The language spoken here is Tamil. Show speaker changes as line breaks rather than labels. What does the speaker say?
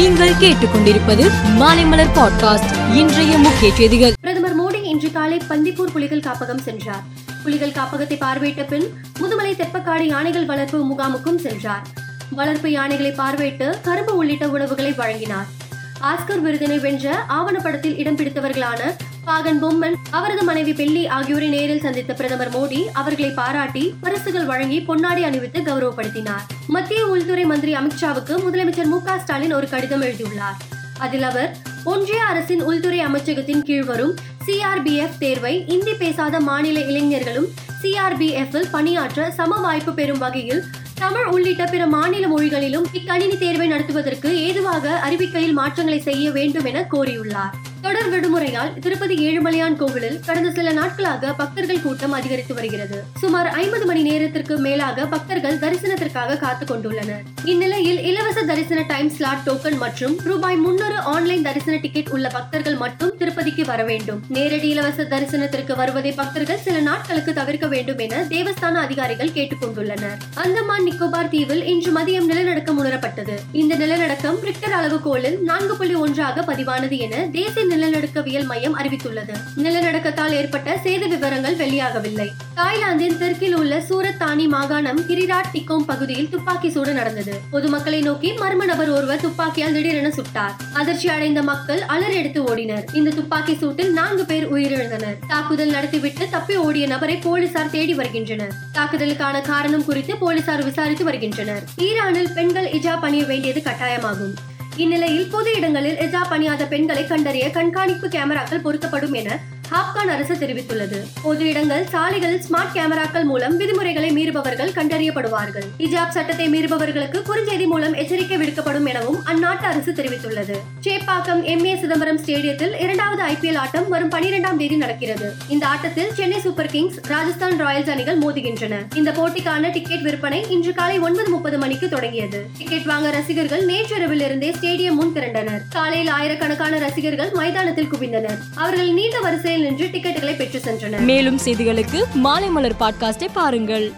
நீங்கள் கேட்டுக்கொண்டிருப்பது மாலைமலர் பாட்காஸ்ட். இன்றைய முக்கிய செய்திகள்.
பிரதமர் மோடி இன்று காலை பந்திப்பூர் புலிகள் காப்பகம் சென்றார். புலிகள் காப்பகத்தை பார்வையிட்ட பின் முதுமலை தெப்பக்காடு யானைகள் வளர்ப்பு முகாமுக்கும் சென்றார். வளர்ப்பு யானைகளை பார்வையிட்டு கரும்பு உள்ளிட்ட உணவுகளை வழங்கினார். ஆஸ்கர் விருதினை வென்ற ஆவணப்படத்தில் இடம் பிடித்தவர்களான பாகன் பொம்மன் அவரது மனைவி பெல்லி ஆகியோரை நேரில் சந்தித்த பிரதமர் மோடி அவர்களை பாராட்டி பரிசுகள் வழங்கி பொன்னாடி அணிவித்து கௌரவப்படுத்தினார். மத்திய உள்துறை மந்திரி அமித்ஷாவுக்கு முதலமைச்சர் மு ஸ்டாலின் ஒரு கடிதம் எழுதியுள்ளார். அதில் அவர் ஒன்றிய அரசின் உள்துறை அமைச்சகத்தின் கீழ் வரும் சிஆர்பிஎஃப் தேர்வை இந்தி பேசாத மாநில இளைஞர்களும் சிஆர்பிஎஃப் பணியாற்ற சம வாய்ப்பு பெறும் வகையில் தமிழ் உள்ளிட்ட பிற மாநில மொழிகளிலும் இக்கணினி தேர்வை நடத்துவதற்கு ஏதுவாக அறிவிக்கையில் மாற்றங்களை செய்ய வேண்டும் என கோரியுள்ளார். தொடர் விடுமுறையால் திருப்பதி ஏழுமலையான் கோவிலில் கடந்த சில நாட்களாக பக்தர்கள் கூட்டம் அதிகரித்து வருகிறது. சுமார் ஐம்பது மணி நேரத்திற்கு மணிக்கு மேலாக பக்தர்கள் தரிசனத்திற்காக காத்து கொண்டுள்ளனர் இந்நிலையில் இலவச தரிசன டைம் ஸ்லாட் டோக்கன் மற்றும் ரூபாய் முன்னூறு ஆன்லைன் தரிசன டிக்கெட் உள்ள பக்தர்கள் மட்டும் திருப்பதிக்கு வர வேண்டும். நேரடி இலவச தரிசனத்திற்கு வருவதை பக்தர்கள் சில நாட்களுக்கு தவிர்க்க வேண்டும் என தேவஸ்தான அதிகாரிகள் கேட்டுக்கொண்டுள்ளனர். அந்தமான் நிக்கோபார் தீவில் இன்று மதியம் நிலநடுக்கம் உணரப்பட்டது. இந்த நிலநடுக்கம் ரிக்டர் அளவுகோலில் நான்கு புள்ளி ஒன்றாக பதிவானது என தேசிய நிலநடுக்கவியல் மையம் அறிவித்துள்ளது. நிலநடுக்கத்தால் ஏற்பட்ட சேத விவரங்கள் வெளியாகவில்லை. தாய்லாந்தின் தெற்கில் உள்ள சூரத் தானி மாகாணம் கிரிராட் டிக்கோம் பகுதியில் துப்பாக்கி சூடு நடந்தது. பொதுமக்களை நோக்கி மர்ம நபர் ஒருவர் துப்பாக்கியால் திடீரென சுட்டார். அதிர்ச்சி அடைந்த மக்கள் அலர் எடுத்து ஓடினர். இந்த துப்பாக்கி சூட்டில் நான்கு பேர் உயிரிழந்தனர். தாக்குதல் நடத்திவிட்டு தப்பி ஓடிய நபரை போலீசார் தேடி வருகின்றனர். தாக்குதலுக்கான காரணம் குறித்து போலீசார் விசாரித்து வருகின்றனர். ஈரானில் பெண்கள் இஜா பணிய வேண்டியது கட்டாயமாகும். இந்நிலையில் பொது இடங்களில் இஜா பணியாத பெண்களை கண்டறிய கண்காணிப்பு கேமராக்கள் பொருத்தப்படும் என ஆப்கான் அரசு தெரிவித்துள்ளது. பொது இடங்கள் சாலைகள் ஸ்மார்ட் கேமராக்கள் மூலம் விதிமுறைகளை மீறுபவர்கள் கண்டறியப்படுவார்கள். இஜாப் சட்டத்தை மீறுபவர்களுக்கு குறுஞ்செய்தி மூலம் எச்சரிக்கை விடுக்கப்படும் எனவும் அந்நாட்டு அரசு தெரிவித்துள்ளது. சேப்பாக்கம் எம். ஏ. சிதம்பரம் ஸ்டேடியத்தில் இரண்டாவது ஐபிஎல் ஆட்டம் வரும் பனிரெண்டாம் தேதி நடக்கிறது. இந்த ஆட்டத்தில் Chennai Super Kings Rajasthan Royals அணிகள் மோதுகின்றன. இந்த போட்டிக்கான டிக்கெட் விற்பனை இன்று காலை ஒன்பது முப்பது மணிக்கு தொடங்கியது. டிக்கெட் வாங்க ரசிகர்கள் நேற்றிரவில் இருந்தே ஸ்டேடியம் முன் திரண்டனர். காலையில் ஆயிரக்கணக்கான ரசிகர்கள் மைதானத்தில் குவிந்தனர். அவர்கள் நீண்ட வரிசையில் நின்று டிக்கெட்டுகளை பெற்று சென்றனர்.
மேலும் செய்திகளுக்கு மாலைமலர் பாட்காஸ்டை பாருங்கள்.